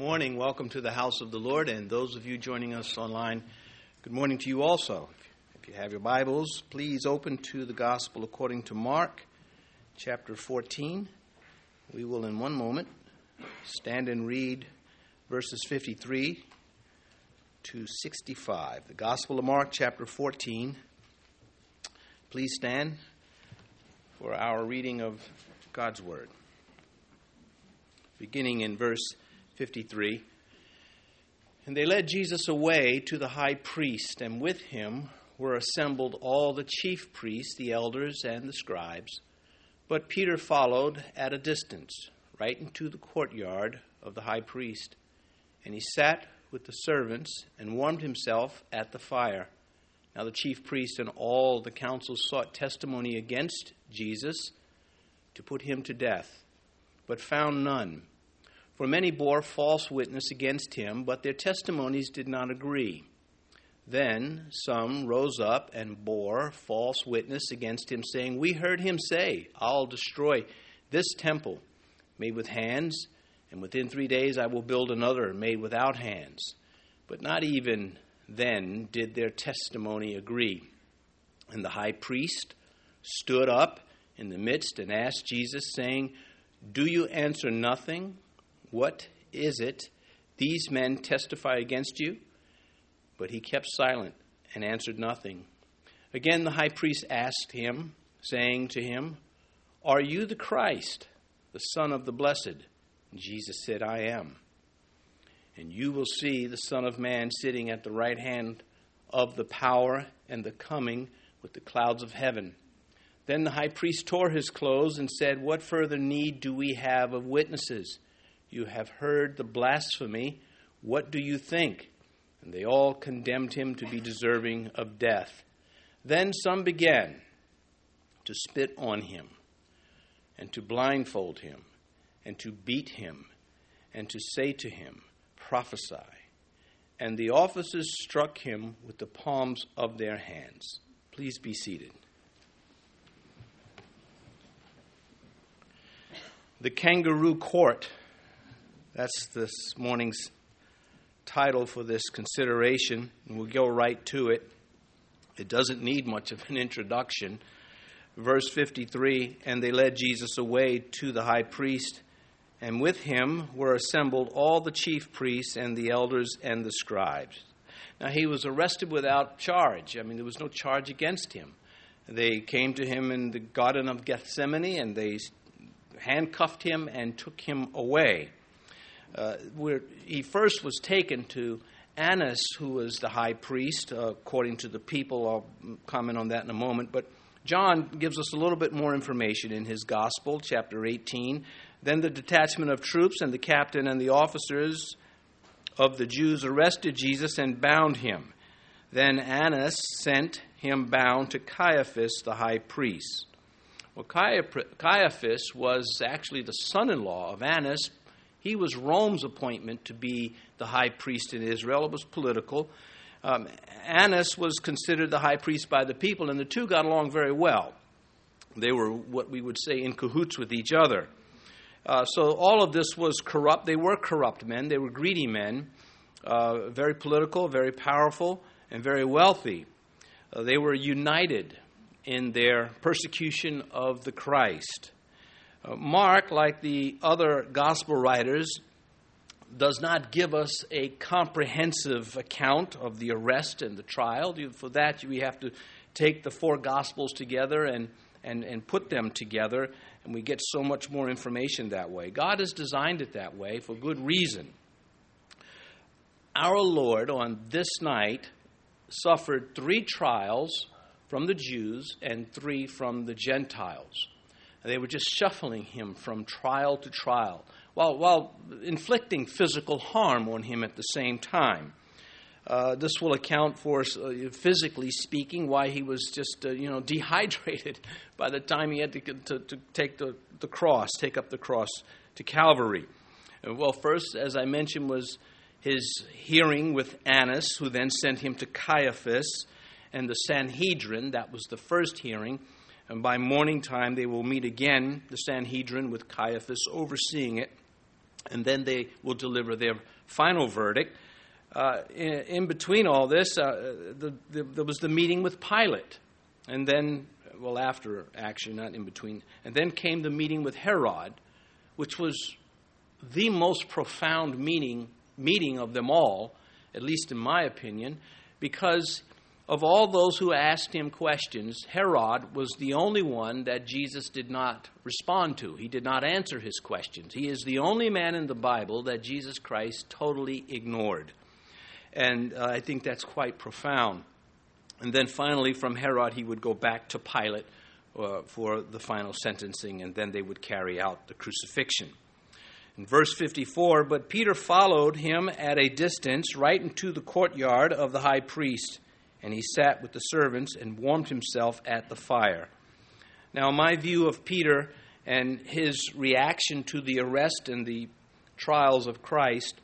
morning. Welcome to the house of the Lord, and those of you joining us online, good morning to you also. If you have your Bibles, please open to the Gospel according to Mark, chapter 14. We will, in one moment, stand and read verses 53 to 65. The Gospel of Mark, chapter 14. Please stand for our reading of God's Word. Beginning in verse 53. And they led Jesus away to the high priest, and with him were assembled all the chief priests, the elders, and the scribes. But Peter followed at a distance, right into the courtyard of the high priest. And he sat with the servants and warmed himself at the fire. Now the chief priests and all the council sought testimony against Jesus to put him to death, but found none. For many bore false witness against him, but their testimonies did not agree. Then some rose up and bore false witness against him, saying, We heard him say, I'll destroy this temple made with hands, and within three days I will build another made without hands. But not even then did their testimony agree. And the high priest stood up in the midst and asked Jesus, saying, Do you answer nothing? What is it these men testify against you? But he kept silent and answered nothing. Again, the high priest asked him, saying to him, Are you the Christ, the Son of the Blessed? And Jesus said, I am. And you will see the Son of Man sitting at the right hand of the power and the coming with the clouds of heaven. Then the high priest tore his clothes and said, What further need do we have of witnesses? You have heard the blasphemy. What do you think? And they all condemned him to be deserving of death. Then some began to spit on him, and to blindfold him, and to beat him, and to say to him, Prophesy. And the officers struck him with the palms of their hands. Please be seated. The kangaroo court that's this morning's title for this consideration, and we'll go right to it. It doesn't need much of an introduction. Verse 53 And they led Jesus away to the high priest, and with him were assembled all the chief priests and the elders and the scribes. Now he was arrested without charge. I mean, there was no charge against him. They came to him in the Garden of Gethsemane and they handcuffed him and took him away uh, where he first was taken to Annas, who was the high priest, uh, according to the people. I'll comment on that in a moment. But John gives us a little bit more information in his gospel, chapter 18. Then the detachment of troops and the captain and the officers of the Jews arrested Jesus and bound him. Then Annas sent him bound to Caiaphas, the high priest. Well, Caiaphas was actually the son in law of Annas, he was Rome's appointment to be the high priest in Israel. It was political. Um, Annas was considered the high priest by the people, and the two got along very well. They were what we would say in cahoots with each other. Uh, so all of this was corrupt. They were corrupt men, they were greedy men, uh, very political, very powerful, and very wealthy. Uh, they were united in their persecution of the Christ. Uh, Mark, like the other gospel writers, does not give us a comprehensive account of the arrest and the trial. For that, we have to take the four gospels together and, and, and put them together, and we get so much more information that way. God has designed it that way for good reason. Our Lord, on this night, suffered three trials from the Jews and three from the Gentiles. They were just shuffling him from trial to trial while, while inflicting physical harm on him at the same time. Uh, this will account for, uh, physically speaking, why he was just, uh, you know, dehydrated by the time he had to, to, to, take the, the cross, take up the cross to Calvary. Uh, well, first, as I mentioned, was his hearing with Annas, who then sent him to Caiaphas and the Sanhedrin. That was the first hearing. And by morning time, they will meet again, the Sanhedrin, with Caiaphas overseeing it. and then they will deliver their final verdict. Uh, in, in, between all this, uh, the, the, there was the meeting with Pilate, and then, well, after actually, not in between, and then came the meeting with Herod, which was the most profound meeting meeting of them all, at least in my opinion, because of all those who asked him questions, Herod was the only one that Jesus did not respond to. He did not answer his questions. He is the only man in the Bible that Jesus Christ totally ignored. And uh, I think that's quite profound. And then finally, from Herod, he would go back to Pilate uh, for the final sentencing, and then they would carry out the crucifixion. In verse 54, but Peter followed him at a distance right into the courtyard of the high priest and he sat with the servants and warmed himself at the fire. Now, my view of Peter and his reaction to the arrest and the trials of Christ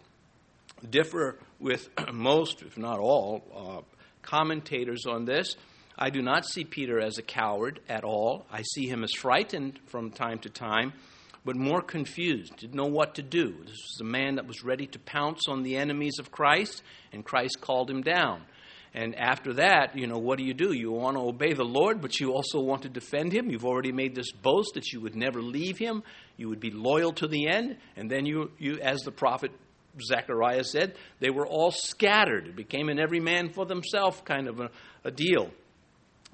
differ with most, if not all, uh, commentators on this. I do not see Peter as a coward at all. I see him as frightened from time to time, but more confused, didn't know what to do. This was a man that was ready to pounce on the enemies of Christ, and Christ called him down. And after that, you know, what do you do? You want to obey the Lord, but you also want to defend him. You've already made this boast that you would never leave him. You would be loyal to the end. And then you, you as the prophet Zechariah said, they were all scattered. It became an every man for themselves kind of a, a deal.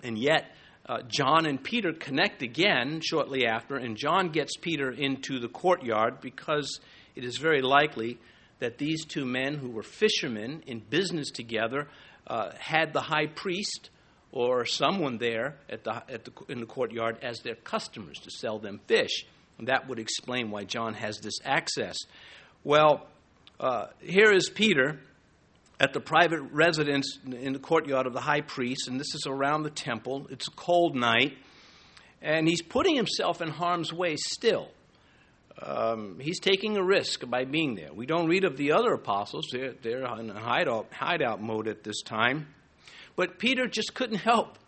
And yet, uh, John and Peter connect again shortly after, and John gets Peter into the courtyard because it is very likely that these two men who were fishermen in business together uh, had the high priest or someone there at the, at the, in the courtyard as their customers to sell them fish. And that would explain why John has this access. Well, uh, here is Peter at the private residence in the courtyard of the high priest, and this is around the temple. It's a cold night, and he's putting himself in harm's way still. Um, he's taking a risk by being there. We don't read of the other apostles, they're, they're in hideout, hideout mode at this time. But Peter just couldn't help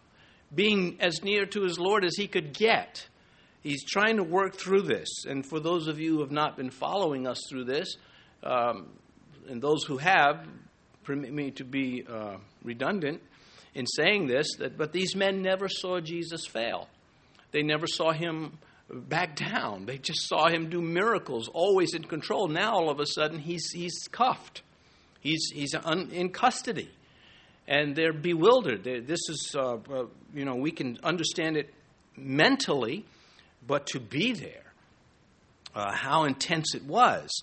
being as near to his Lord as he could get. He's trying to work through this. And for those of you who have not been following us through this, um, and those who have, permit me to be uh, redundant in saying this, that, but these men never saw Jesus fail. They never saw him back down. They just saw him do miracles, always in control. Now all of a sudden he's he's cuffed. He's he's un, in custody, and they're bewildered. They're, this is uh, uh, you know we can understand it mentally, but to be there, uh, how intense it was,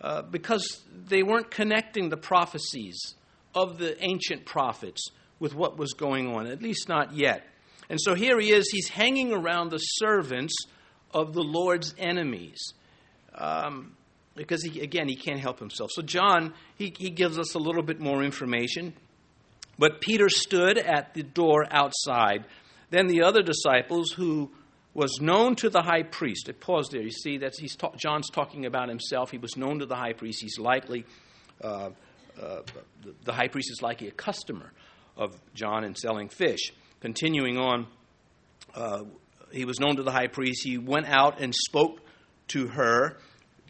uh, because they weren't connecting the prophecies of the ancient prophets with what was going on, at least not yet. And so here he is, he's hanging around the servants of the Lord's enemies. Um, because, he, again, he can't help himself. So, John, he, he gives us a little bit more information. But Peter stood at the door outside. Then the other disciples, who was known to the high priest, I pause there. You see, that he's ta- John's talking about himself. He was known to the high priest. He's likely, uh, uh, the, the high priest is likely a customer of John in selling fish. Continuing on, uh, he was known to the high priest. He went out and spoke to her,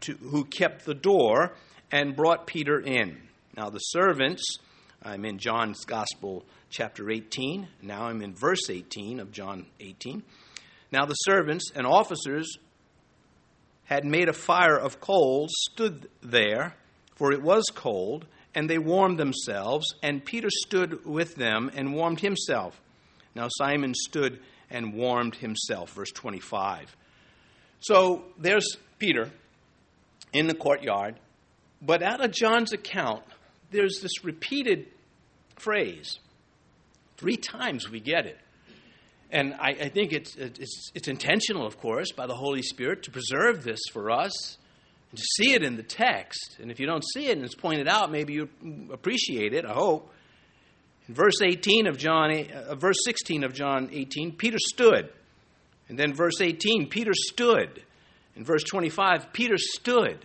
to, who kept the door, and brought Peter in. Now, the servants, I'm in John's Gospel, chapter 18. Now I'm in verse 18 of John 18. Now, the servants and officers had made a fire of coals, stood there, for it was cold, and they warmed themselves, and Peter stood with them and warmed himself. Now Simon stood and warmed himself. Verse 25. So there's Peter in the courtyard, but out of John's account, there's this repeated phrase. Three times we get it. And I, I think it's, it's, it's intentional, of course, by the Holy Spirit to preserve this for us to see it in the text. And if you don't see it and it's pointed out, maybe you appreciate it, I hope. Verse 18 of John, uh, verse 16 of John 18, Peter stood. And then verse 18, Peter stood. In verse 25, Peter stood.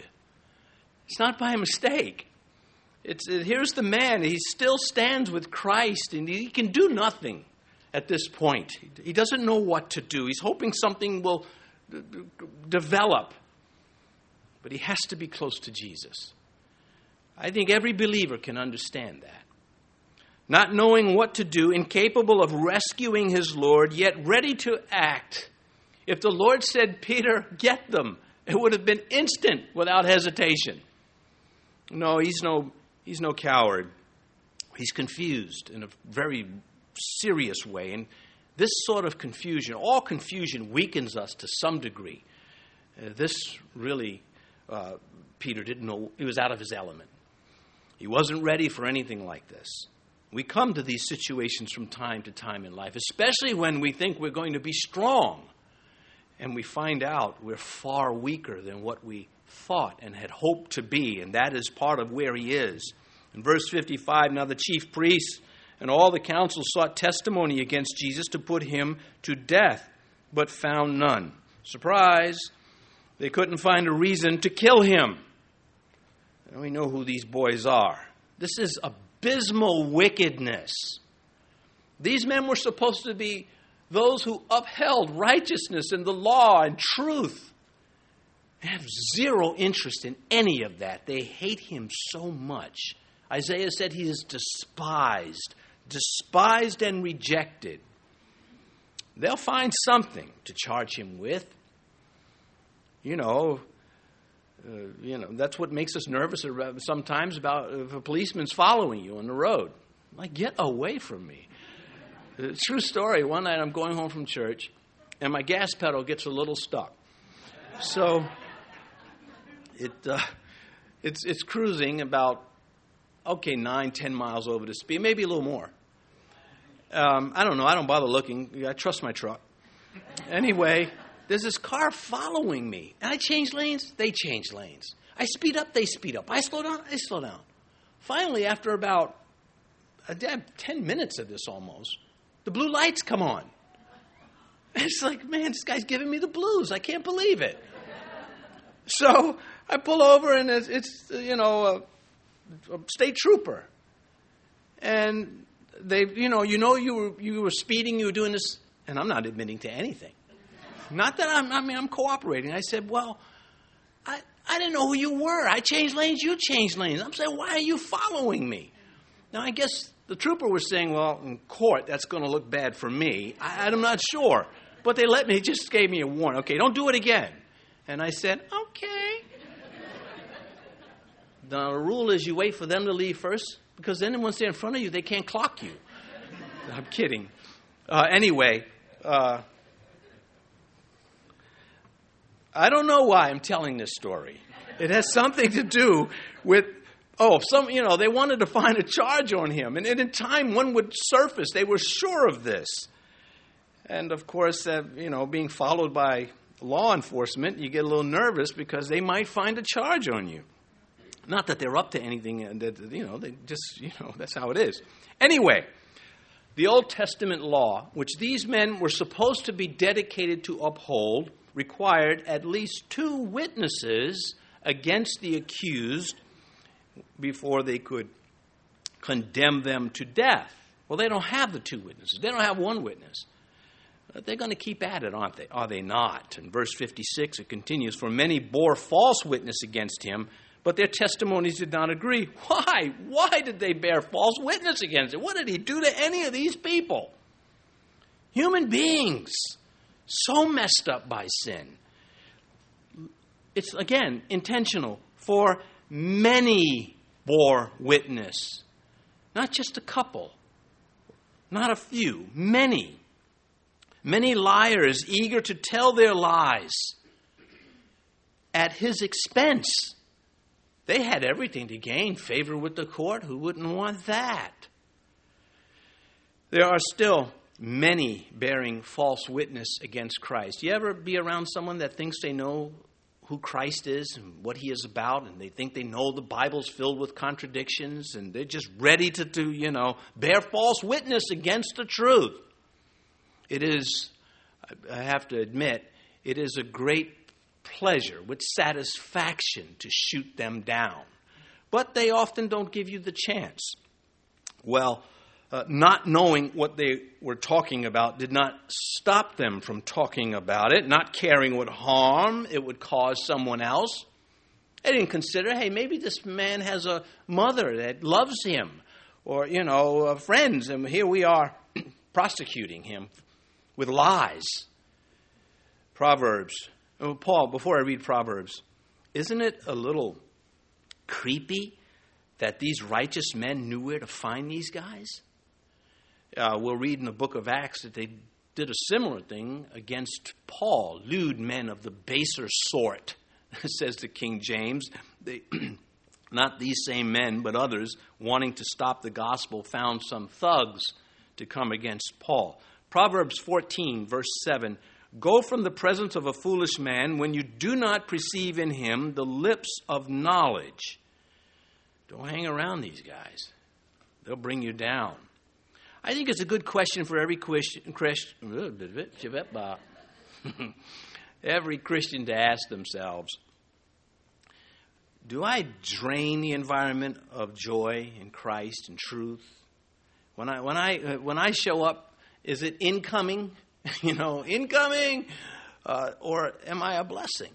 It's not by mistake. It's, it, here's the man. He still stands with Christ, and he can do nothing at this point. He doesn't know what to do. He's hoping something will d- d- develop. but he has to be close to Jesus. I think every believer can understand that. Not knowing what to do, incapable of rescuing his Lord, yet ready to act. If the Lord said, Peter, get them, it would have been instant without hesitation. No, he's no, he's no coward. He's confused in a very serious way. And this sort of confusion, all confusion weakens us to some degree. Uh, this really, uh, Peter didn't know, he was out of his element. He wasn't ready for anything like this. We come to these situations from time to time in life, especially when we think we're going to be strong and we find out we're far weaker than what we thought and had hoped to be, and that is part of where he is. In verse 55, now the chief priests and all the council sought testimony against Jesus to put him to death, but found none. Surprise! They couldn't find a reason to kill him. And we know who these boys are. This is abysmal wickedness. These men were supposed to be those who upheld righteousness and the law and truth. They have zero interest in any of that. They hate him so much. Isaiah said he is despised, despised and rejected. They'll find something to charge him with. You know, uh, you know that's what makes us nervous sometimes about if a policeman's following you on the road. Like, get away from me. Uh, true story. One night I'm going home from church, and my gas pedal gets a little stuck. So it uh, it's it's cruising about okay nine ten miles over the speed, maybe a little more. Um, I don't know. I don't bother looking. I trust my truck. Anyway, there's this car following me, and I change lanes. They change lanes. I speed up. They speed up. I slow down. They slow down. Finally, after about a, ten minutes of this almost, the blue lights come on. It's like, man, this guy's giving me the blues. I can't believe it. So I pull over, and it's, it's you know, a, a, state trooper, and they, you know, you know, you were you were speeding, you were doing this, and I'm not admitting to anything. Not that I'm, I mean, I'm cooperating. I said, well, I, I didn't know who you were. I changed lanes, you changed lanes. I'm saying, why are you following me? Now, I guess the trooper was saying, well, in court, that's going to look bad for me. I, I'm not sure. But they let me, just gave me a warning. Okay, don't do it again. And I said, okay. the rule is you wait for them to leave first, because then once they're in front of you, they can't clock you. I'm kidding. Uh, anyway, uh, I don't know why I'm telling this story. It has something to do with oh, some, you know, they wanted to find a charge on him. And in time, one would surface. They were sure of this. And of course, uh, you know, being followed by law enforcement, you get a little nervous because they might find a charge on you. Not that they're up to anything, and that, you know, they just, you know, that's how it is. Anyway, the Old Testament law, which these men were supposed to be dedicated to uphold, required at least two witnesses against the accused before they could condemn them to death. Well, they don't have the two witnesses, they don't have one witness. But they're going to keep at it, aren't they? Are they not? In verse 56, it continues For many bore false witness against him, but their testimonies did not agree. Why? Why did they bear false witness against him? What did he do to any of these people? Human beings, so messed up by sin. It's, again, intentional. For many bore witness. Not just a couple, not a few, many. Many liars eager to tell their lies at his expense. They had everything to gain favor with the court. Who wouldn't want that? There are still many bearing false witness against Christ. You ever be around someone that thinks they know who Christ is and what he is about, and they think they know the Bible's filled with contradictions, and they're just ready to, to you know, bear false witness against the truth. It is, I have to admit, it is a great pleasure, with satisfaction, to shoot them down. But they often don't give you the chance. Well, uh, not knowing what they were talking about did not stop them from talking about it, not caring what harm it would cause someone else. They didn't consider, hey, maybe this man has a mother that loves him or, you know, uh, friends, and here we are prosecuting him with lies. Proverbs. Oh, Paul, before I read Proverbs, isn't it a little creepy that these righteous men knew where to find these guys? Uh, we'll read in the book of Acts that they did a similar thing against Paul, lewd men of the baser sort, says the King James. They, not these same men, but others, wanting to stop the gospel, found some thugs to come against Paul. Proverbs 14, verse 7 Go from the presence of a foolish man when you do not perceive in him the lips of knowledge. Don't hang around these guys, they'll bring you down. I think it's a good question for every Christian, every Christian to ask themselves Do I drain the environment of joy and Christ and truth? When I, when I, uh, when I show up, is it incoming? you know, incoming? Uh, or am I a blessing?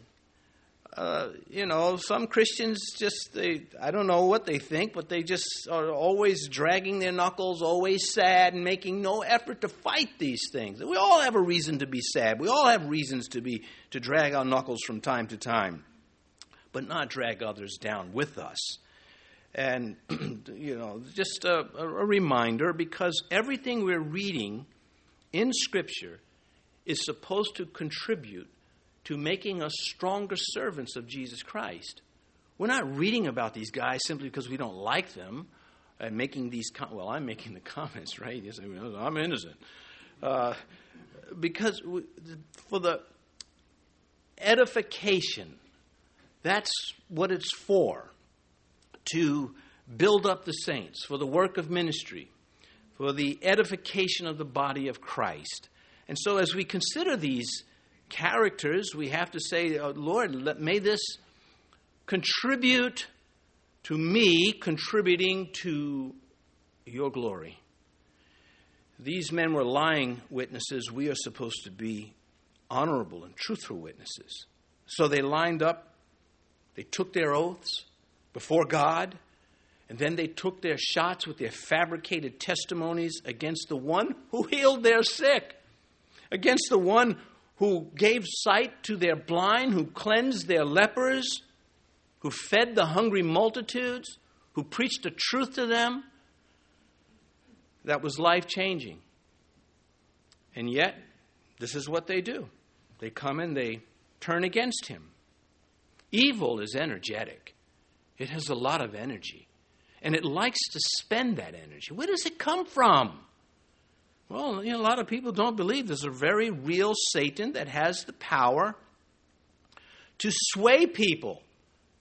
Uh, you know, some Christians just, they, I don't know what they think, but they just are always dragging their knuckles, always sad, and making no effort to fight these things. We all have a reason to be sad. We all have reasons to be, to drag our knuckles from time to time, but not drag others down with us. And, you know, just a, a reminder because everything we're reading in Scripture is supposed to contribute to making us stronger servants of Jesus Christ. We're not reading about these guys simply because we don't like them and making these com- well i'm making the comments right? Say, i'm innocent. Uh, because we, for the edification that's what it's for to build up the saints for the work of ministry for the edification of the body of christ. And so as we consider these characters, we have to say, oh, Lord, let, may this contribute to me contributing to your glory. These men were lying witnesses. We are supposed to be honorable and truthful witnesses. So they lined up, they took their oaths before God, and then they took their shots with their fabricated testimonies against the one who healed their sick, against the one who gave sight to their blind, who cleansed their lepers, who fed the hungry multitudes, who preached the truth to them. That was life changing. And yet, this is what they do they come and they turn against him. Evil is energetic, it has a lot of energy, and it likes to spend that energy. Where does it come from? Well, you know, a lot of people don't believe there's a very real Satan that has the power to sway people.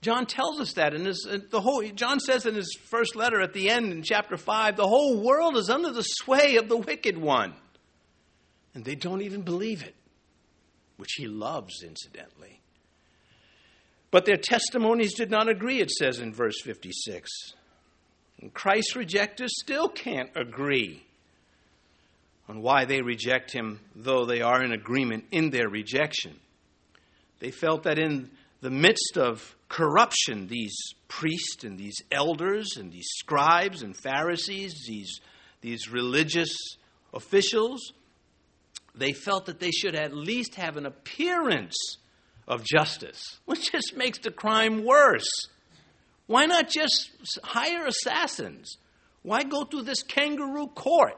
John tells us that in his uh, the whole John says in his first letter at the end in chapter 5 the whole world is under the sway of the wicked one. And they don't even believe it, which he loves incidentally. But their testimonies did not agree it says in verse 56. And Christ's rejectors still can't agree on why they reject him, though they are in agreement in their rejection. They felt that in the midst of corruption, these priests and these elders and these scribes and Pharisees, these, these religious officials, they felt that they should at least have an appearance of justice, which just makes the crime worse. Why not just hire assassins? Why go through this kangaroo court?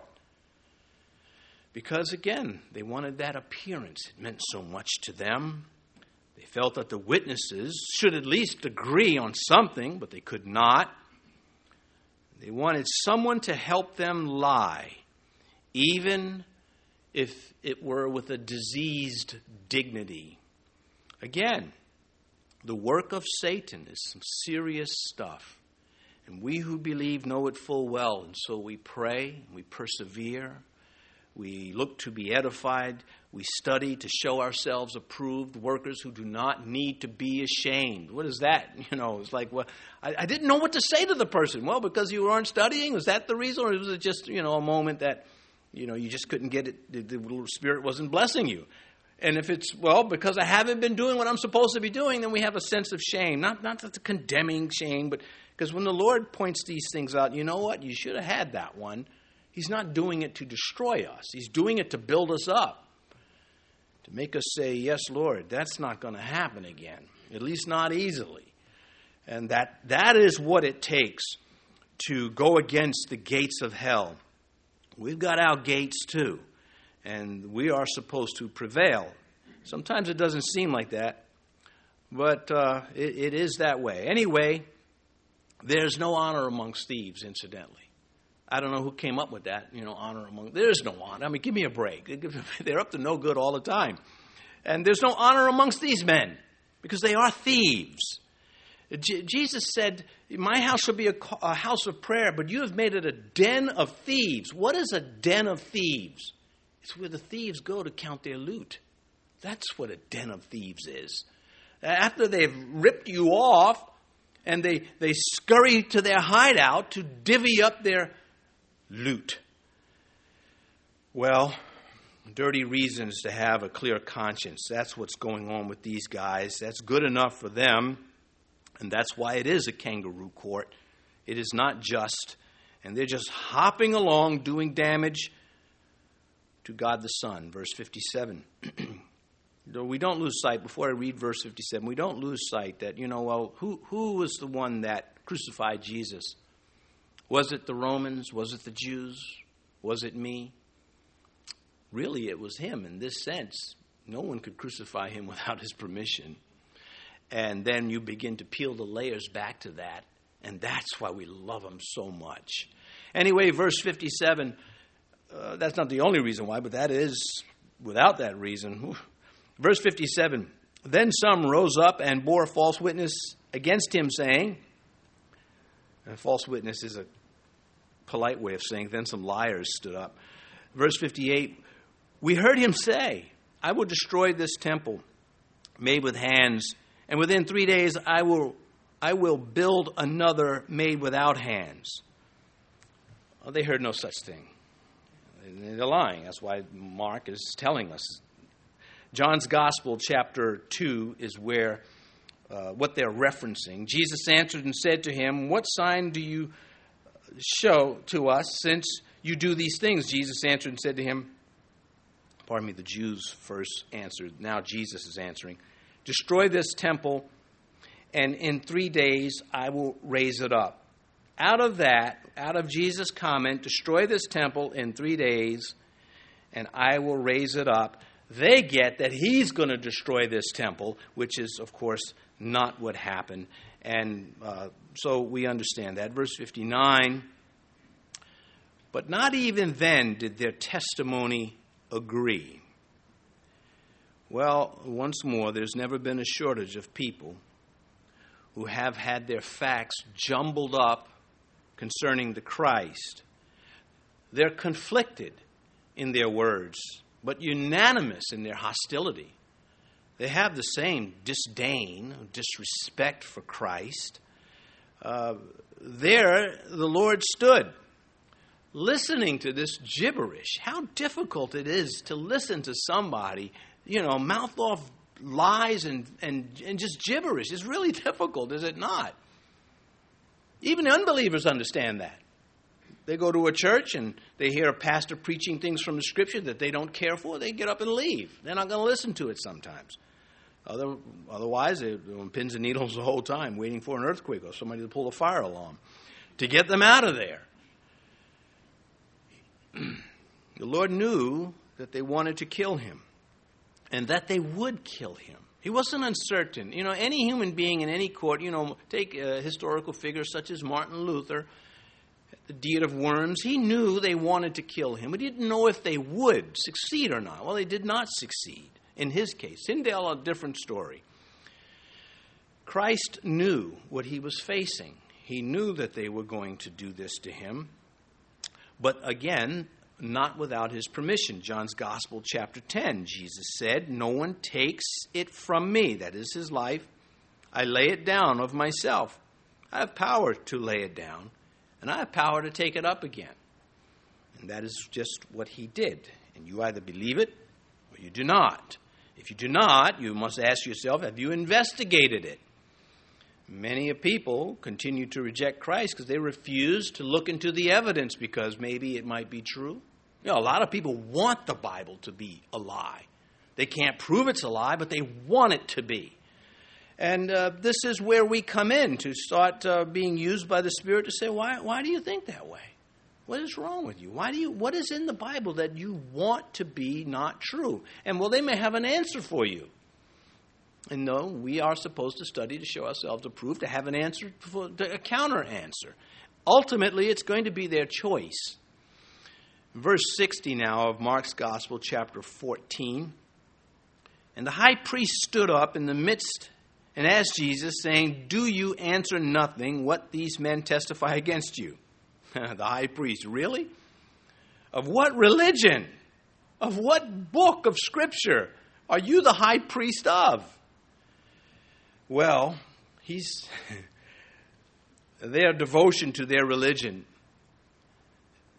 Because again, they wanted that appearance. It meant so much to them. They felt that the witnesses should at least agree on something, but they could not. They wanted someone to help them lie, even if it were with a diseased dignity. Again, the work of Satan is some serious stuff. And we who believe know it full well, and so we pray, we persevere, we look to be edified. We study to show ourselves approved workers who do not need to be ashamed. What is that? You know, it's like, well, I, I didn't know what to say to the person. Well, because you weren't studying? Was that the reason? Or was it just, you know, a moment that, you know, you just couldn't get it, the, the Spirit wasn't blessing you? And if it's, well, because I haven't been doing what I'm supposed to be doing, then we have a sense of shame. Not, not the condemning shame, but because when the Lord points these things out, you know what? You should have had that one. He's not doing it to destroy us, He's doing it to build us up, to make us say, Yes, Lord, that's not going to happen again, at least not easily. And that, that is what it takes to go against the gates of hell. We've got our gates too, and we are supposed to prevail. Sometimes it doesn't seem like that, but uh, it, it is that way. Anyway, there's no honor amongst thieves, incidentally. I don't know who came up with that, you know, honor among. There's no honor. I mean, give me a break. They're up to no good all the time. And there's no honor amongst these men because they are thieves. J- Jesus said, My house shall be a, a house of prayer, but you have made it a den of thieves. What is a den of thieves? It's where the thieves go to count their loot. That's what a den of thieves is. After they've ripped you off and they, they scurry to their hideout to divvy up their loot. Well, dirty reasons to have a clear conscience. That's what's going on with these guys. That's good enough for them. And that's why it is a kangaroo court. It is not just. And they're just hopping along doing damage to God the Son. Verse 57. we don't lose sight, before I read verse 57, we don't lose sight that, you know, well, who, who was the one that crucified Jesus? Was it the Romans? Was it the Jews? Was it me? Really, it was him in this sense. No one could crucify him without his permission. And then you begin to peel the layers back to that. And that's why we love him so much. Anyway, verse 57, uh, that's not the only reason why, but that is without that reason. Verse 57 Then some rose up and bore false witness against him, saying, a false witness is a polite way of saying, then some liars stood up. Verse 58 We heard him say, I will destroy this temple made with hands and within three days I will, I will build another made without hands. Well, they heard no such thing. They're lying. That's why Mark is telling us. John's Gospel, chapter 2, is where uh, what they're referencing. Jesus answered and said to him, What sign do you show to us since you do these things? Jesus answered and said to him, Pardon me, the Jews first answered. Now Jesus is answering destroy this temple, and in three days I will raise it up. Out of that, out of Jesus' comment, destroy this temple in three days, and I will raise it up, they get that he's going to destroy this temple, which is, of course, not what happened. And uh, so we understand that. Verse 59 But not even then did their testimony agree. Well, once more, there's never been a shortage of people who have had their facts jumbled up concerning the Christ. They're conflicted in their words, but unanimous in their hostility. They have the same disdain, disrespect for Christ. Uh, there, the Lord stood listening to this gibberish. How difficult it is to listen to somebody you know, mouth off lies and, and, and just gibberish. It's really difficult, is it not? Even unbelievers understand that. They go to a church and they hear a pastor preaching things from the scripture that they don't care for, they get up and leave. They're not going to listen to it sometimes. Other, otherwise, they're on pins and needles the whole time, waiting for an earthquake or somebody to pull a fire alarm to get them out of there. the Lord knew that they wanted to kill him and that they would kill him. He wasn't uncertain. You know, any human being in any court, you know, take a historical figure such as Martin Luther, the Diet of Worms, he knew they wanted to kill him. But he didn't know if they would succeed or not. Well, they did not succeed in his case. Tyndale, a different story. Christ knew what he was facing. He knew that they were going to do this to him. But again, not without his permission. John's Gospel, chapter 10, Jesus said, No one takes it from me, that is his life. I lay it down of myself. I have power to lay it down, and I have power to take it up again. And that is just what he did. And you either believe it or you do not. If you do not, you must ask yourself have you investigated it? Many people continue to reject Christ because they refuse to look into the evidence because maybe it might be true. You know, a lot of people want the Bible to be a lie. They can't prove it's a lie, but they want it to be. And uh, this is where we come in to start uh, being used by the Spirit to say, why, why do you think that way? What is wrong with you? Why do you what is in the Bible that you want to be not true? And well, they may have an answer for you. And no, we are supposed to study to show ourselves approved, to have an answer, for, a counter answer. Ultimately, it's going to be their choice. Verse 60 now of Mark's Gospel, chapter 14. And the high priest stood up in the midst and asked Jesus, saying, Do you answer nothing what these men testify against you? the high priest, really? Of what religion? Of what book of Scripture are you the high priest of? Well, he's their devotion to their religion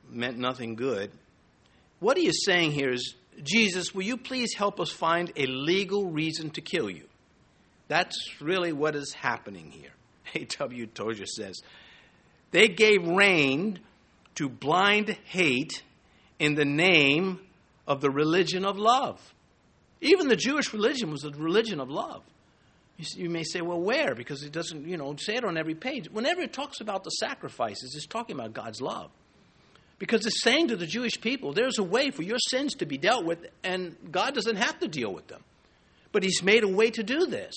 meant nothing good. What he is saying here is, Jesus, will you please help us find a legal reason to kill you? That's really what is happening here. A.W. Tozer says, they gave rein to blind hate in the name of the religion of love. Even the Jewish religion was a religion of love. You, may say, well, where? Because it doesn't, you know, say it on every page. Whenever it talks about the sacrifices, it's talking about God's love. Because it's saying to the Jewish people, there's a way for your sins to be dealt with, and God doesn't have to deal with them. But He's made a way to do this.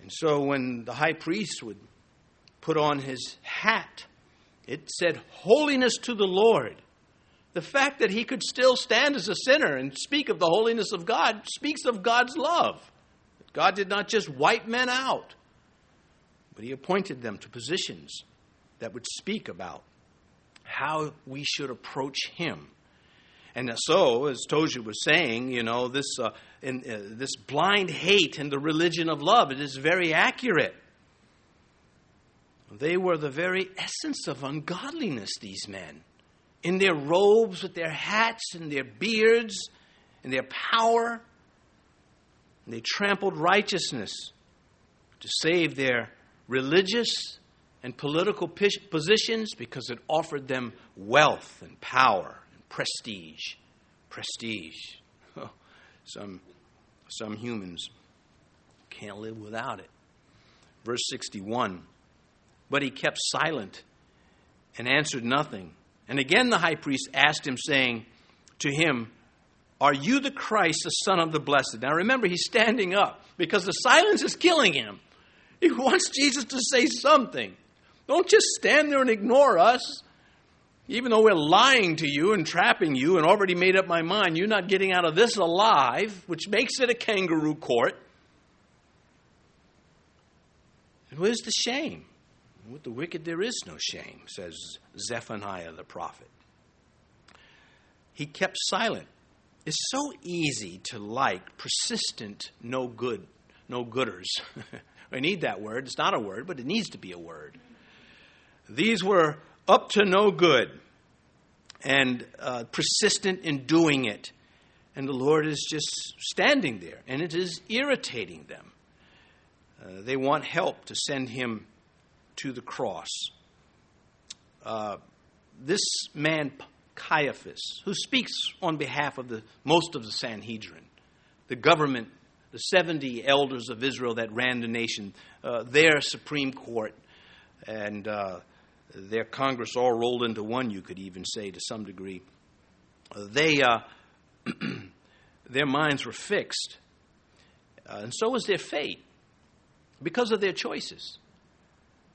And so when the high priest would put on his hat. It said, Holiness to the Lord. The fact that he could still stand as a sinner and speak of the holiness of God speaks of God's love. God did not just wipe men out, but he appointed them to positions that would speak about how we should approach him. And so, as Tozer was saying, you know, this, uh, in, uh, this blind hate in the religion of love, it is very accurate. They were the very essence of ungodliness, these men. In their robes, with their hats and their beards and their power, and they trampled righteousness to save their religious and political positions because it offered them wealth and power and prestige. Prestige. Some, some humans can't live without it. Verse 61 but he kept silent and answered nothing. And again the high priest asked him, saying to him, Are you the Christ, the Son of the Blessed? Now remember, he's standing up because the silence is killing him. He wants Jesus to say something. Don't just stand there and ignore us. Even though we're lying to you and trapping you and already made up my mind, you're not getting out of this alive, which makes it a kangaroo court. And where's the shame? With the wicked there is no shame, says Zephaniah the prophet. He kept silent. It's so easy to like persistent no good, no gooders. I need that word. It's not a word, but it needs to be a word. These were up to no good and uh, persistent in doing it. And the Lord is just standing there, and it is irritating them. Uh, they want help to send him to the cross. Uh, this man, Caiaphas, who speaks on behalf of the, most of the Sanhedrin, the government, the 70 elders of Israel that ran the nation, uh, their Supreme Court, and uh, their Congress all rolled into one, you could even say to some degree. They, uh, their minds were fixed, uh, and so was their fate because of their choices.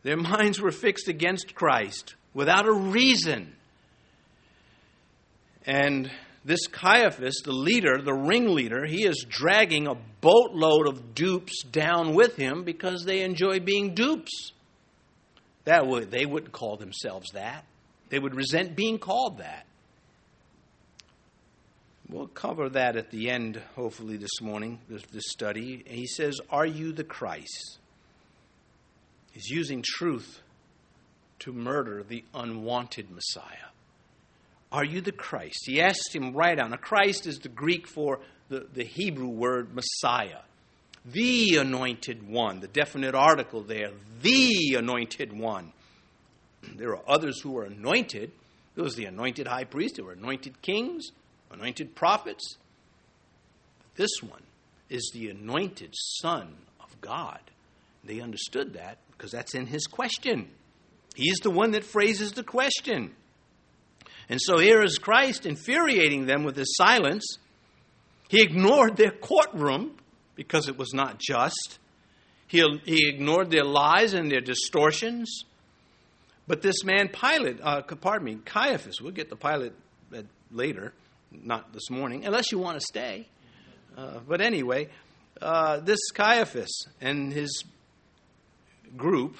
Their minds were fixed against Christ without a reason. And this Caiaphas, the leader, the ringleader, he is dragging a boatload of dupes down with him because they enjoy being dupes. That would, they wouldn't call themselves that. They would resent being called that. We'll cover that at the end, hopefully, this morning, this, this study. And he says, Are you the Christ? He's using truth to murder the unwanted Messiah. Are you the Christ? He asked him right on. A Christ is the Greek for the, the Hebrew word Messiah. The anointed one, the definite article there, the anointed one. There are others who were anointed. There was the anointed high priest, there were anointed kings, anointed prophets. But This one is the anointed Son of God. They understood that because that's in his question. He's the one that phrases the question. And so here is Christ infuriating them with his silence. He ignored their courtroom because it was not just. He, he ignored their lies and their distortions. But this man, Pilate, uh, pardon me, Caiaphas, we'll get the Pilate later, not this morning, unless you want to stay. Uh, but anyway, uh, this Caiaphas and his group,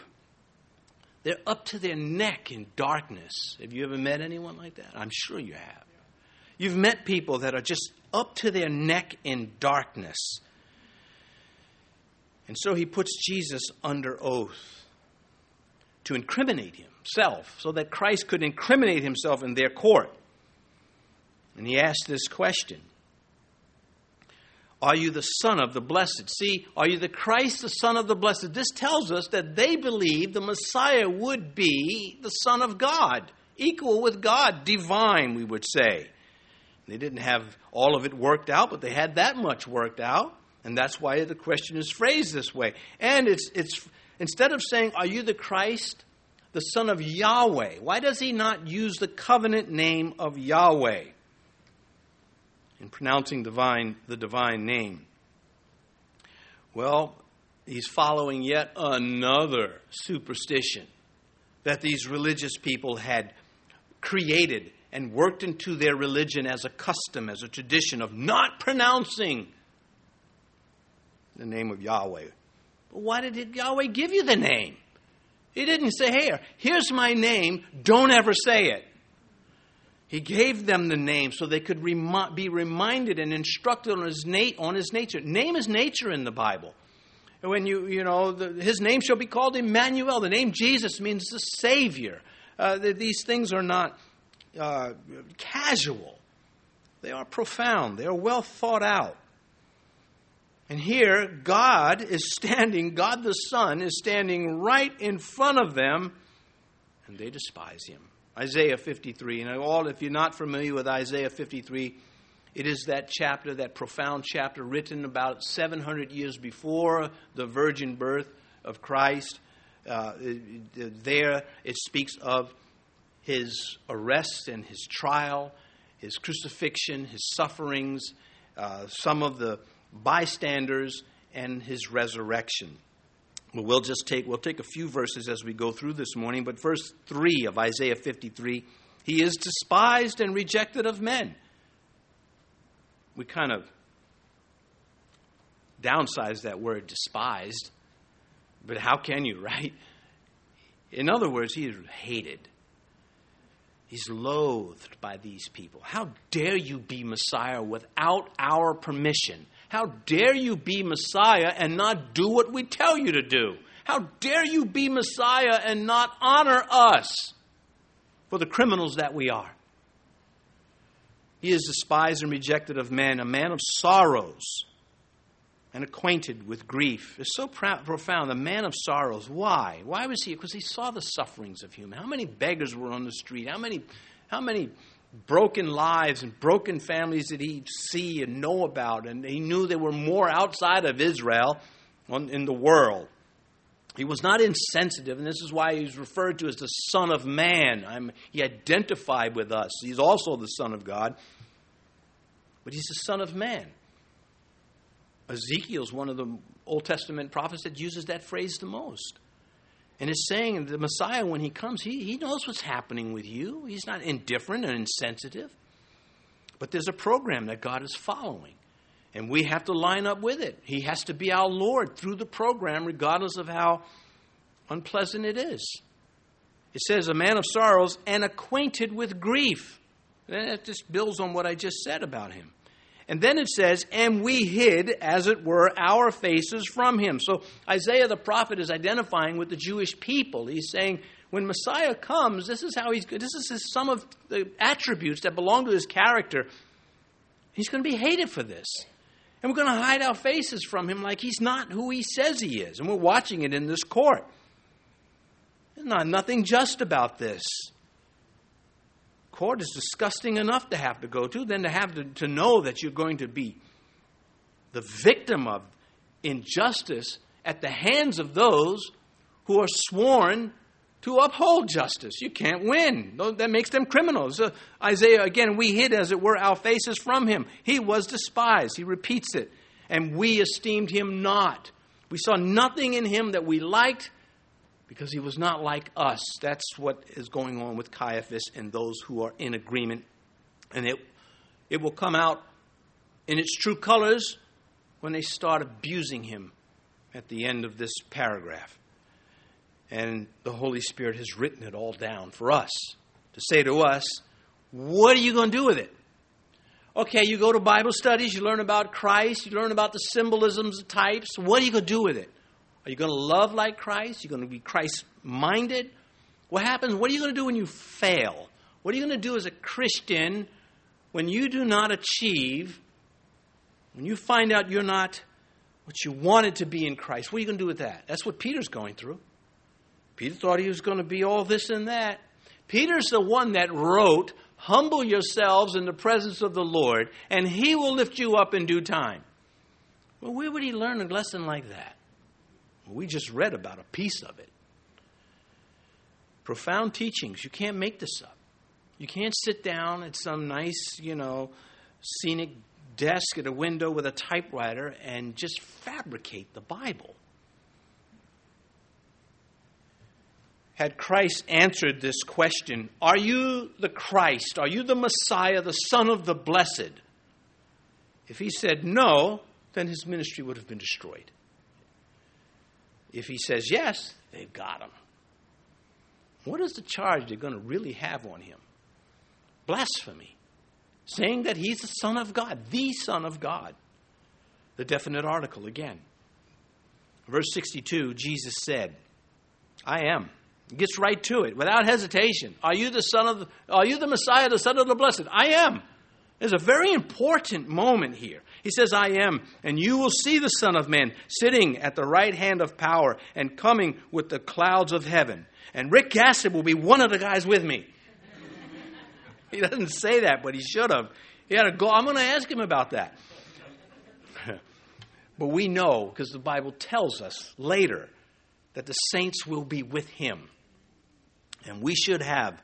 they're up to their neck in darkness. Have you ever met anyone like that? I'm sure you have. You've met people that are just up to their neck in darkness. And so he puts Jesus under oath to incriminate himself, so that Christ could incriminate himself in their court. And he asked this question Are you the Son of the Blessed? See, are you the Christ, the Son of the Blessed? This tells us that they believed the Messiah would be the Son of God, equal with God, divine, we would say. They didn't have all of it worked out, but they had that much worked out. And that's why the question is phrased this way. And it's, it's instead of saying, Are you the Christ, the Son of Yahweh? Why does he not use the covenant name of Yahweh in pronouncing divine, the divine name? Well, he's following yet another superstition that these religious people had created and worked into their religion as a custom, as a tradition of not pronouncing the name of Yahweh. But why did Yahweh give you the name? He didn't say, Here, here's my name, don't ever say it. He gave them the name so they could be reminded and instructed on his, na- on his nature. Name is nature in the Bible. When you, you know, the, his name shall be called Emmanuel. The name Jesus means the Savior. Uh, the, these things are not uh, casual, they are profound, they are well thought out. And here, God is standing, God the Son is standing right in front of them, and they despise him. Isaiah 53. And all, if you're not familiar with Isaiah 53, it is that chapter, that profound chapter written about 700 years before the virgin birth of Christ. Uh, there it speaks of his arrest and his trial, his crucifixion, his sufferings, uh, some of the bystanders, and his resurrection. Well, we'll just take we'll take a few verses as we go through this morning, but verse 3 of Isaiah 53, he is despised and rejected of men. We kind of downsize that word despised, but how can you, right? In other words, he is hated. He's loathed by these people. How dare you be Messiah without our permission? How dare you be Messiah and not do what we tell you to do? How dare you be Messiah and not honor us for the criminals that we are? He is despised and rejected of men, a man of sorrows and acquainted with grief. It's so profound. The man of sorrows. Why? Why was he? Because he saw the sufferings of human. How many beggars were on the street? How many, how many broken lives and broken families that he see and know about? And he knew there were more outside of Israel in the world. He was not insensitive, and this is why he's referred to as the Son of Man. I'm, he identified with us. He's also the Son of God, but he's the Son of Man. Ezekiel's one of the Old Testament prophets that uses that phrase the most. And it's saying the Messiah, when he comes, he, he knows what's happening with you. He's not indifferent and insensitive. But there's a program that God is following. And we have to line up with it. He has to be our Lord through the program, regardless of how unpleasant it is. It says, a man of sorrows and acquainted with grief. That just builds on what I just said about him. And then it says, and we hid, as it were, our faces from him. So Isaiah the prophet is identifying with the Jewish people. He's saying, when Messiah comes, this is how he's this is some of the attributes that belong to his character. He's going to be hated for this. And we're going to hide our faces from him like he's not who he says he is. And we're watching it in this court. There's not nothing just about this. Court is disgusting enough to have to go to, then to have to, to know that you're going to be the victim of injustice at the hands of those who are sworn to uphold justice. You can't win. That makes them criminals. Uh, Isaiah, again, we hid, as it were, our faces from him. He was despised. He repeats it. And we esteemed him not. We saw nothing in him that we liked because he was not like us. That's what is going on with Caiaphas and those who are in agreement. And it, it will come out in its true colors when they start abusing him at the end of this paragraph. And the Holy Spirit has written it all down for us to say to us, what are you going to do with it? Okay, you go to Bible studies, you learn about Christ, you learn about the symbolisms, the types. What are you going to do with it? Are you going to love like Christ? You're you going to be Christ minded? What happens? What are you going to do when you fail? What are you going to do as a Christian when you do not achieve, when you find out you're not what you wanted to be in Christ? What are you going to do with that? That's what Peter's going through. Peter thought he was going to be all this and that. Peter's the one that wrote, Humble yourselves in the presence of the Lord, and he will lift you up in due time. Well, where would he learn a lesson like that? We just read about a piece of it. Profound teachings. You can't make this up. You can't sit down at some nice, you know, scenic desk at a window with a typewriter and just fabricate the Bible. had Christ answered this question Are you the Christ? Are you the Messiah, the Son of the Blessed? If he said no, then his ministry would have been destroyed. If he says yes, they've got him. What is the charge they're going to really have on him? Blasphemy. Saying that he's the Son of God, the Son of God. The definite article again. Verse 62 Jesus said, I am Gets right to it without hesitation. Are you the son of the, are you the Messiah, the son of the blessed? I am. There's a very important moment here. He says, I am, and you will see the Son of Man sitting at the right hand of power and coming with the clouds of heaven. And Rick Gassett will be one of the guys with me. he doesn't say that, but he should have. He had to go. I'm going to ask him about that. but we know, because the Bible tells us later, that the saints will be with him. And we should have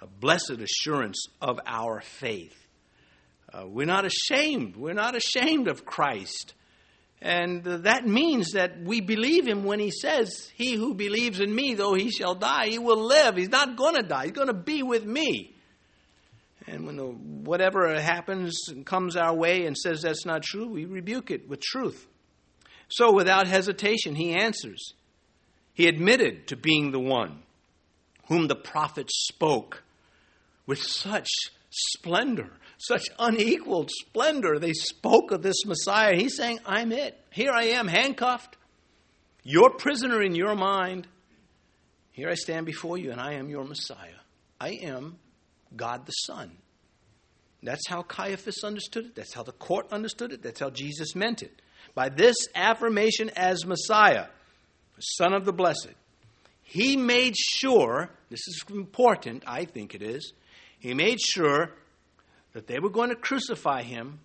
a blessed assurance of our faith. Uh, we're not ashamed. We're not ashamed of Christ. And uh, that means that we believe him when he says, He who believes in me, though he shall die, he will live. He's not going to die, he's going to be with me. And when the, whatever happens and comes our way and says that's not true, we rebuke it with truth. So without hesitation, he answers. He admitted to being the one whom the prophets spoke with such splendor, such unequaled splendor. They spoke of this Messiah. He's saying, I'm it. Here I am, handcuffed. Your prisoner in your mind. Here I stand before you, and I am your Messiah. I am God the Son. That's how Caiaphas understood it. That's how the court understood it. That's how Jesus meant it. By this affirmation as Messiah, the Son of the Blessed, he made sure, this is important, I think it is, he made sure that they were going to crucify him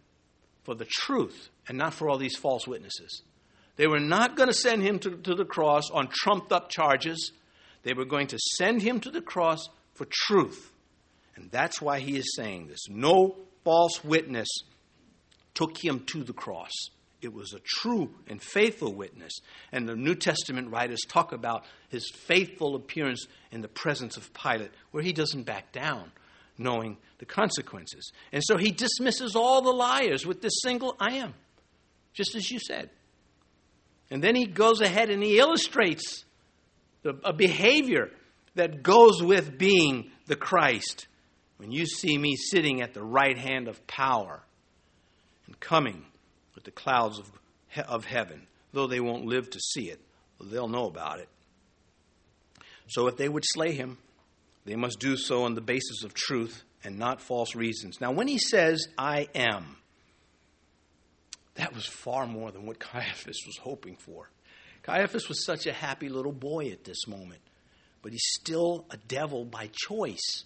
for the truth and not for all these false witnesses. They were not going to send him to, to the cross on trumped up charges. They were going to send him to the cross for truth. And that's why he is saying this. No false witness took him to the cross. It was a true and faithful witness. And the New Testament writers talk about his faithful appearance in the presence of Pilate, where he doesn't back down, knowing the consequences. And so he dismisses all the liars with this single I am, just as you said. And then he goes ahead and he illustrates the, a behavior that goes with being the Christ. When you see me sitting at the right hand of power and coming with the clouds of, of heaven. Though they won't live to see it, they'll know about it. So if they would slay him, they must do so on the basis of truth and not false reasons. Now, when he says, I am, That was far more than what Caiaphas was hoping for. Caiaphas was such a happy little boy at this moment, but he's still a devil by choice.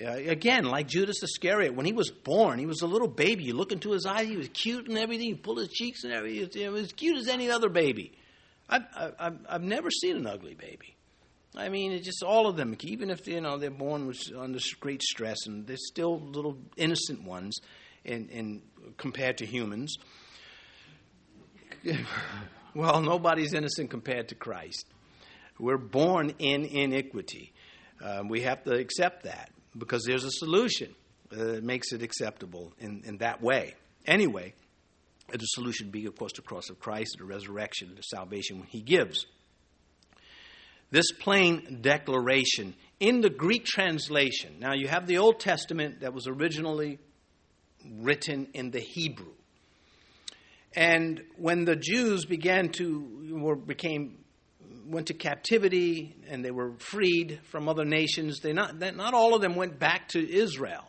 Uh, again, like Judas Iscariot, when he was born, he was a little baby. You look into his eyes, he was cute and everything. You pull his cheeks and everything. He was as cute as any other baby. I've, I've, I've never seen an ugly baby. I mean, it's just all of them, even if you know they're born with, under great stress, and they're still little innocent ones, in, in compared to humans. well, nobody's innocent compared to Christ. We're born in iniquity. Uh, we have to accept that because there's a solution that makes it acceptable in, in that way. Anyway, the solution being, of course, the cross of Christ, the resurrection, the salvation He gives. This plain declaration in the Greek translation. Now, you have the Old Testament that was originally written in the Hebrew. And when the Jews began to, or became, went to captivity and they were freed from other nations, they not, not all of them went back to Israel.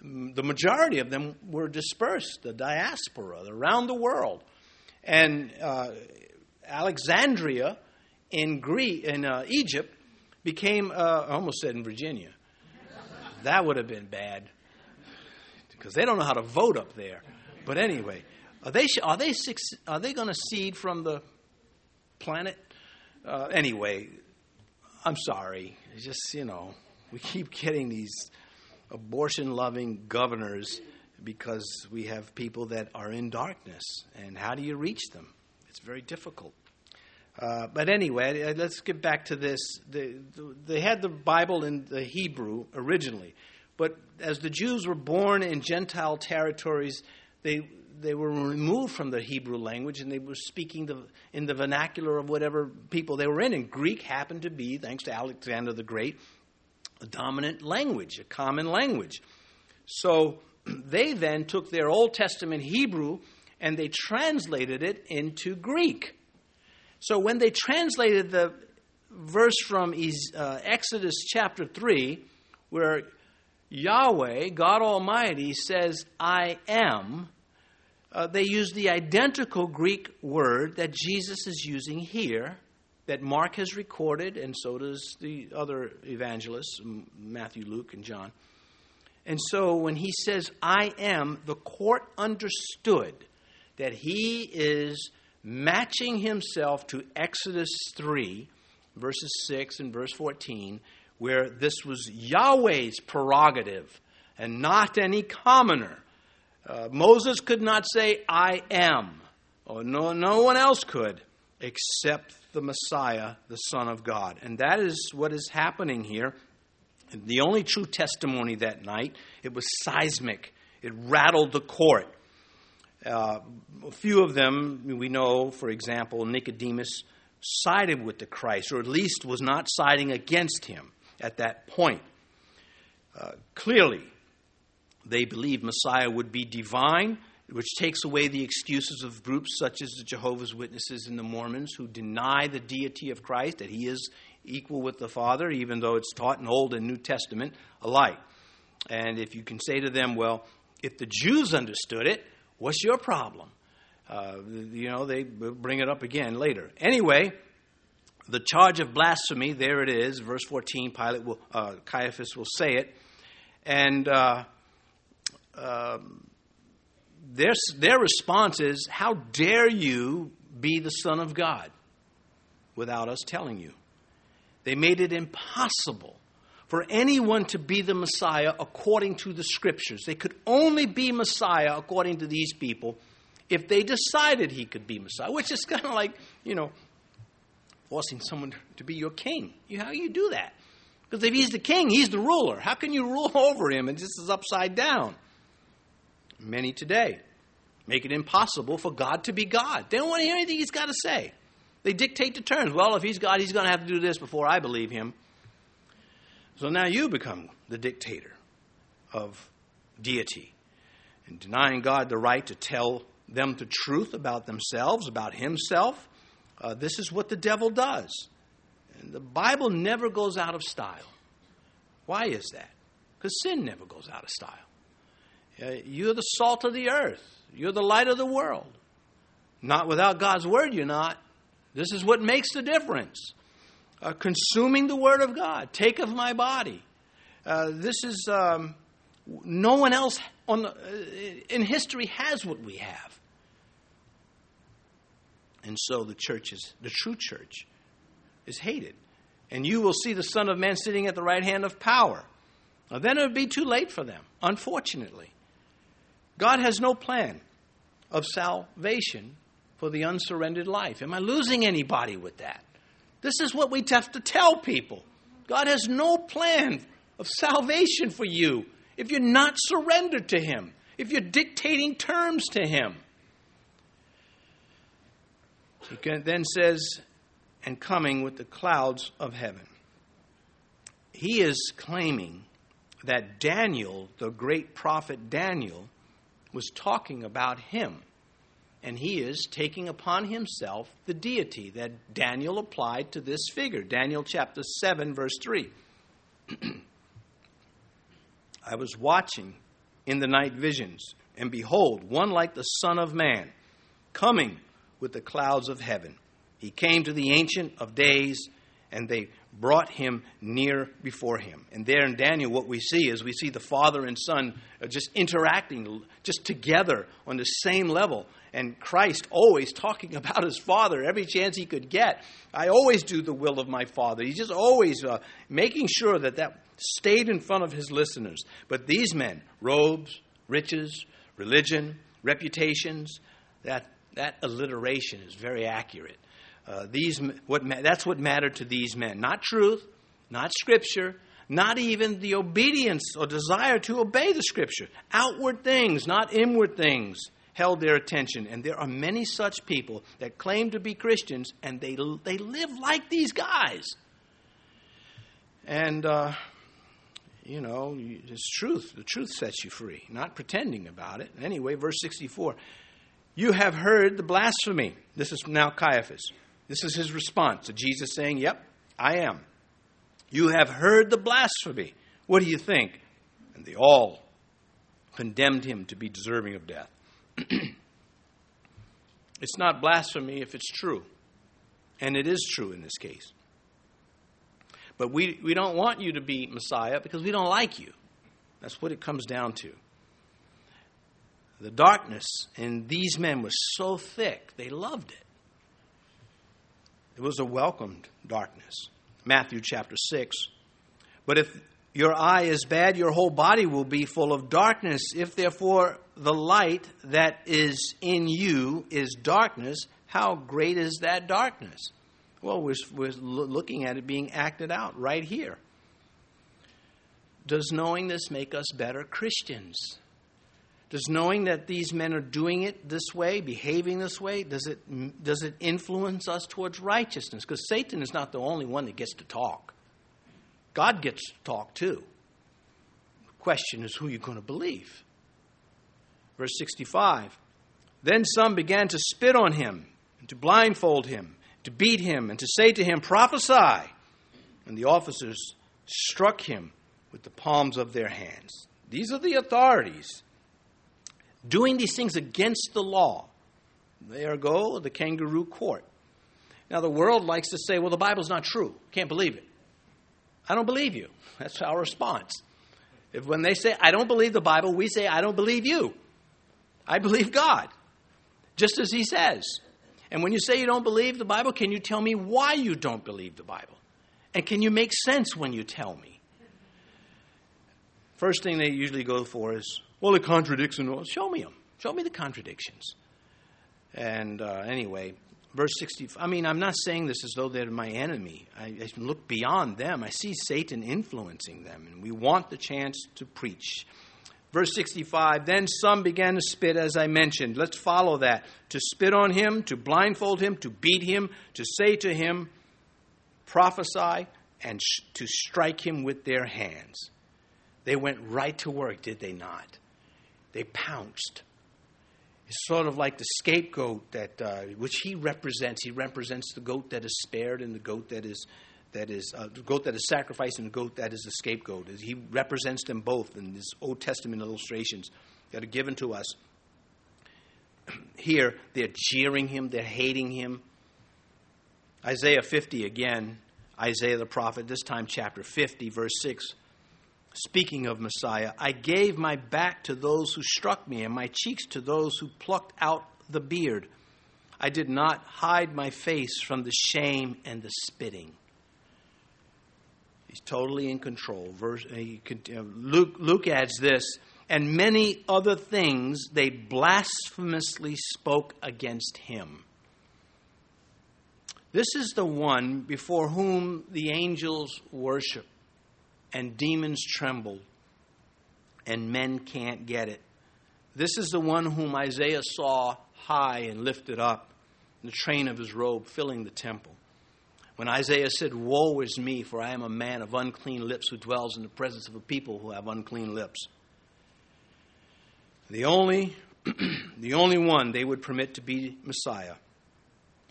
The majority of them were dispersed, the diaspora, around the world. And uh, Alexandria in Greece, in uh, Egypt, became, uh, I almost said in Virginia. That would have been bad because they don't know how to vote up there. But anyway, are they are they are they going to seed from the planet? Uh, anyway, I'm sorry. It's just you know we keep getting these abortion-loving governors because we have people that are in darkness, and how do you reach them? It's very difficult. Uh, but anyway, uh, let's get back to this. They, they had the Bible in the Hebrew originally, but as the Jews were born in Gentile territories, they, they were removed from the Hebrew language and they were speaking the, in the vernacular of whatever people they were in. And Greek happened to be, thanks to Alexander the Great, a dominant language, a common language. So they then took their Old Testament Hebrew and they translated it into Greek. So when they translated the verse from uh, Exodus chapter 3, where Yahweh, God Almighty, says, I am, uh, they used the identical Greek word that Jesus is using here, that Mark has recorded, and so does the other evangelists, Matthew, Luke, and John. And so when he says, I am, the court understood that he is matching himself to Exodus 3, verses 6 and verse 14, where this was Yahweh's prerogative and not any commoner. Uh, Moses could not say, I am, or no, no one else could, except the Messiah, the Son of God. And that is what is happening here. The only true testimony that night, it was seismic. It rattled the court. Uh, a few of them, we know, for example, Nicodemus sided with the Christ, or at least was not siding against him at that point. Uh, clearly, they believed Messiah would be divine, which takes away the excuses of groups such as the Jehovah's Witnesses and the Mormons who deny the deity of Christ, that he is equal with the Father, even though it's taught in Old and New Testament alike. And if you can say to them, well, if the Jews understood it, What's your problem? Uh, you know, they bring it up again later. Anyway, the charge of blasphemy, there it is, verse 14, Pilate will, uh, Caiaphas will say it. And uh, um, their, their response is, How dare you be the Son of God without us telling you? They made it impossible for anyone to be the Messiah according to the scriptures. They could only be Messiah according to these people if they decided he could be Messiah, which is kind of like, you know, forcing someone to be your king. How do you do that? Because if he's the king, he's the ruler. How can you rule over him and this is upside down? Many today make it impossible for God to be God. They don't want to hear anything he's got to say. They dictate the terms. Well, if he's God, he's going to have to do this before I believe him. So now you become the dictator of deity and denying God the right to tell them the truth about themselves, about himself. Uh, this is what the devil does. And the Bible never goes out of style. Why is that? Because sin never goes out of style. Uh, you're the salt of the earth. You're the light of the world. Not without God's word, you're not. This is what makes the difference. Uh, consuming the word of God. Take of my body. Uh, this is um, no one else on the, uh, in history has what we have. And so the church is the true church is hated. And you will see the Son of Man sitting at the right hand of power. Now, then it would be too late for them, unfortunately. God has no plan of salvation for the unsurrendered life. Am I losing anybody with that? This is what we have to tell people. God has no plan of salvation for you if you're not surrendered to Him, if you're dictating terms to Him. He then says, and coming with the clouds of heaven. He is claiming that Daniel, the great prophet Daniel, was talking about him. And he is taking upon himself the deity that Daniel applied to this figure. Daniel chapter 7, verse 3. I was watching in the night visions, and behold, one like the Son of Man, coming with the clouds of heaven. He came to the Ancient of Days, and they brought him near before him. And there in Daniel, what we see is we see the father and son uh, just interacting, just together on the same level. And Christ always talking about his father every chance he could get. I always do the will of my father. He's just always uh, making sure that that stayed in front of his listeners. But these men, robes, riches, religion, reputations, that, that alliteration is very accurate. Uh, these, what, that's what mattered to these men. Not truth, not scripture, not even the obedience or desire to obey the scripture. Outward things, not inward things, held their attention. And there are many such people that claim to be Christians and they, they live like these guys. And, uh, you know, it's truth. The truth sets you free, not pretending about it. Anyway, verse 64 You have heard the blasphemy. This is now Caiaphas. This is his response to Jesus saying, Yep, I am. You have heard the blasphemy. What do you think? And they all condemned him to be deserving of death. it's not blasphemy if it's true. And it is true in this case. But we, we don't want you to be Messiah because we don't like you. That's what it comes down to. The darkness in these men was so thick, they loved it. It was a welcomed darkness. Matthew chapter 6. But if your eye is bad, your whole body will be full of darkness. If therefore the light that is in you is darkness, how great is that darkness? Well, we're, we're looking at it being acted out right here. Does knowing this make us better Christians? Does knowing that these men are doing it this way, behaving this way, does it, does it influence us towards righteousness? Because Satan is not the only one that gets to talk. God gets to talk too. The question is who you're going to believe. Verse 65 Then some began to spit on him, and to blindfold him, to beat him, and to say to him, Prophesy. And the officers struck him with the palms of their hands. These are the authorities doing these things against the law. There go the kangaroo court. Now, the world likes to say, well, the Bible's not true. Can't believe it. I don't believe you. That's our response. If when they say, I don't believe the Bible, we say, I don't believe you. I believe God, just as He says. And when you say you don't believe the Bible, can you tell me why you don't believe the Bible? And can you make sense when you tell me? First thing they usually go for is, well, it contradicts and all. Show me them. Show me the contradictions. And uh, anyway, verse 60. I mean, I'm not saying this as though they're my enemy. I, I look beyond them. I see Satan influencing them, and we want the chance to preach. Verse 65 Then some began to spit, as I mentioned. Let's follow that. To spit on him, to blindfold him, to beat him, to say to him, prophesy, and sh- to strike him with their hands. They went right to work, did they not? They pounced. It's sort of like the scapegoat that uh, which he represents. He represents the goat that is spared and the goat that is that is uh, the goat that is sacrificed and the goat that is the scapegoat. He represents them both in these Old Testament illustrations. that are given to us. Here, they're jeering him, they're hating him. Isaiah 50 again, Isaiah the prophet, this time chapter 50, verse 6. Speaking of Messiah, I gave my back to those who struck me, and my cheeks to those who plucked out the beard. I did not hide my face from the shame and the spitting. He's totally in control. Verse, uh, Luke, Luke adds this, and many other things they blasphemously spoke against him. This is the one before whom the angels worship and demons tremble and men can't get it. This is the one whom Isaiah saw high and lifted up, the train of his robe filling the temple. When Isaiah said, Woe is me, for I am a man of unclean lips who dwells in the presence of a people who have unclean lips. The only, the only one they would permit to be Messiah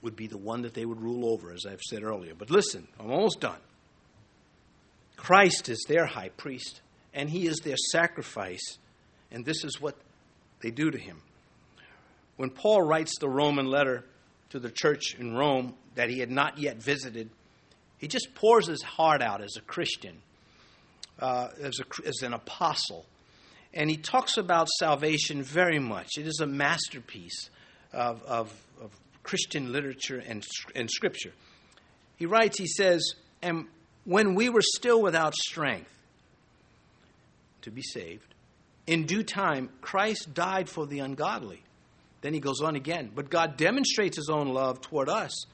would be the one that they would rule over, as I've said earlier. But listen, I'm almost done. Christ is their high priest, and he is their sacrifice, and this is what they do to him. When Paul writes the Roman letter to the church in Rome that he had not yet visited, he just pours his heart out as a Christian, uh, as, a, as an apostle. And he talks about salvation very much. It is a masterpiece of, of, of Christian literature and, and scripture. He writes, he says, and when we were still without strength to be saved, in due time, Christ died for the ungodly. Then he goes on again. But God demonstrates his own love toward us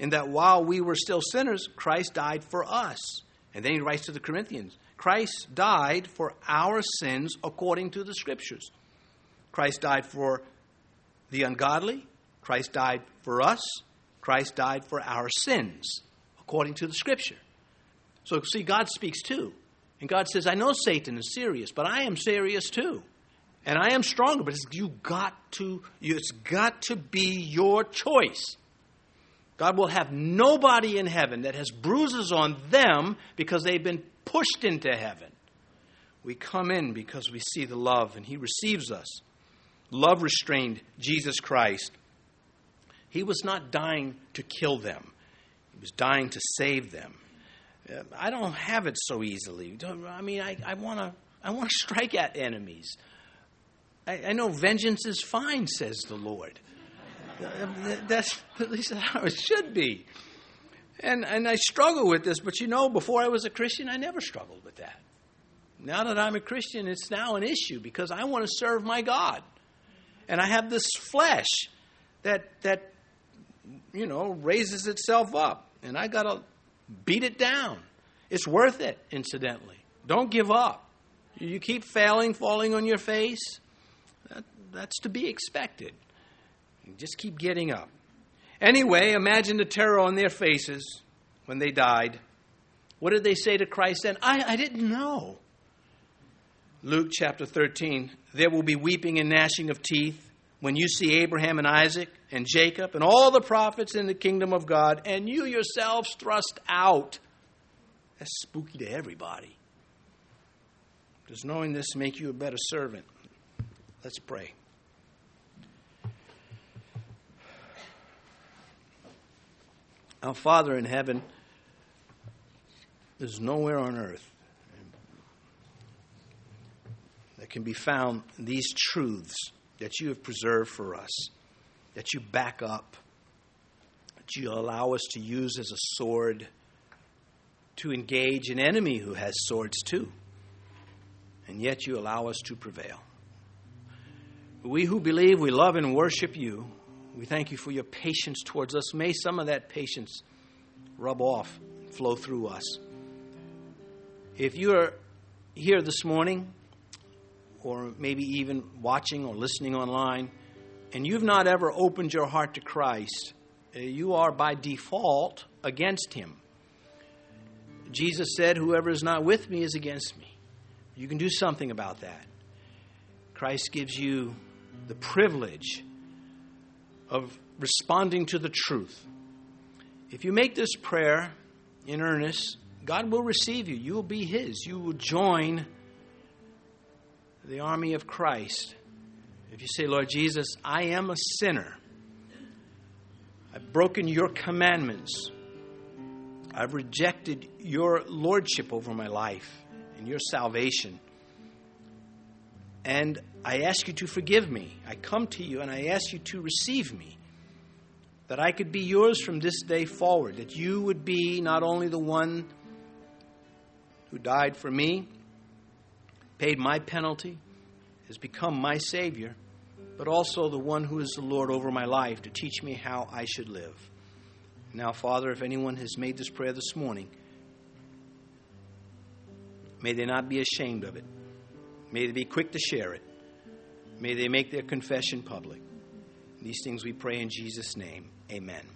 in that while we were still sinners, Christ died for us. And then he writes to the Corinthians Christ died for our sins according to the Scriptures. Christ died for the ungodly. Christ died for us. Christ died for our sins according to the Scripture. So, see, God speaks too. And God says, I know Satan is serious, but I am serious too. And I am stronger, but you got to, it's got to be your choice. God will have nobody in heaven that has bruises on them because they've been pushed into heaven. We come in because we see the love, and He receives us. Love restrained Jesus Christ. He was not dying to kill them, He was dying to save them. I don't have it so easily. I mean, I, I want to I want to strike at enemies. I, I know vengeance is fine, says the Lord. That's at least how it should be. And, and I struggle with this, but you know, before I was a Christian, I never struggled with that. Now that I'm a Christian, it's now an issue because I want to serve my God. And I have this flesh that, that you know, raises itself up. And I got to beat it down. It's worth it, incidentally. Don't give up. You keep failing, falling on your face, that's to be expected. just keep getting up. Anyway, imagine the terror on their faces when they died. What did they say to Christ then? I, I didn't know. Luke chapter 13 There will be weeping and gnashing of teeth when you see Abraham and Isaac and Jacob and all the prophets in the kingdom of God, and you yourselves thrust out. That's spooky to everybody. Does knowing this make you a better servant? Let's pray. Our Father in heaven, there's nowhere on earth that can be found these truths that you have preserved for us, that you back up, that you allow us to use as a sword to engage an enemy who has swords too. And yet you allow us to prevail. We who believe, we love and worship you. We thank you for your patience towards us. May some of that patience rub off, flow through us. If you are here this morning, or maybe even watching or listening online, and you've not ever opened your heart to Christ, uh, you are by default against Him. Jesus said, Whoever is not with me is against me. You can do something about that. Christ gives you the privilege of responding to the truth. If you make this prayer in earnest, God will receive you. You will be His. You will join the army of Christ If you say, Lord Jesus, I am a sinner, I've broken your commandments, I've rejected your lordship over my life and your salvation. And I ask you to forgive me. I come to you and I ask you to receive me. That I could be yours from this day forward. That you would be not only the one who died for me, paid my penalty, has become my Savior, but also the one who is the Lord over my life to teach me how I should live. Now, Father, if anyone has made this prayer this morning, may they not be ashamed of it. May they be quick to share it. May they make their confession public. These things we pray in Jesus' name. Amen.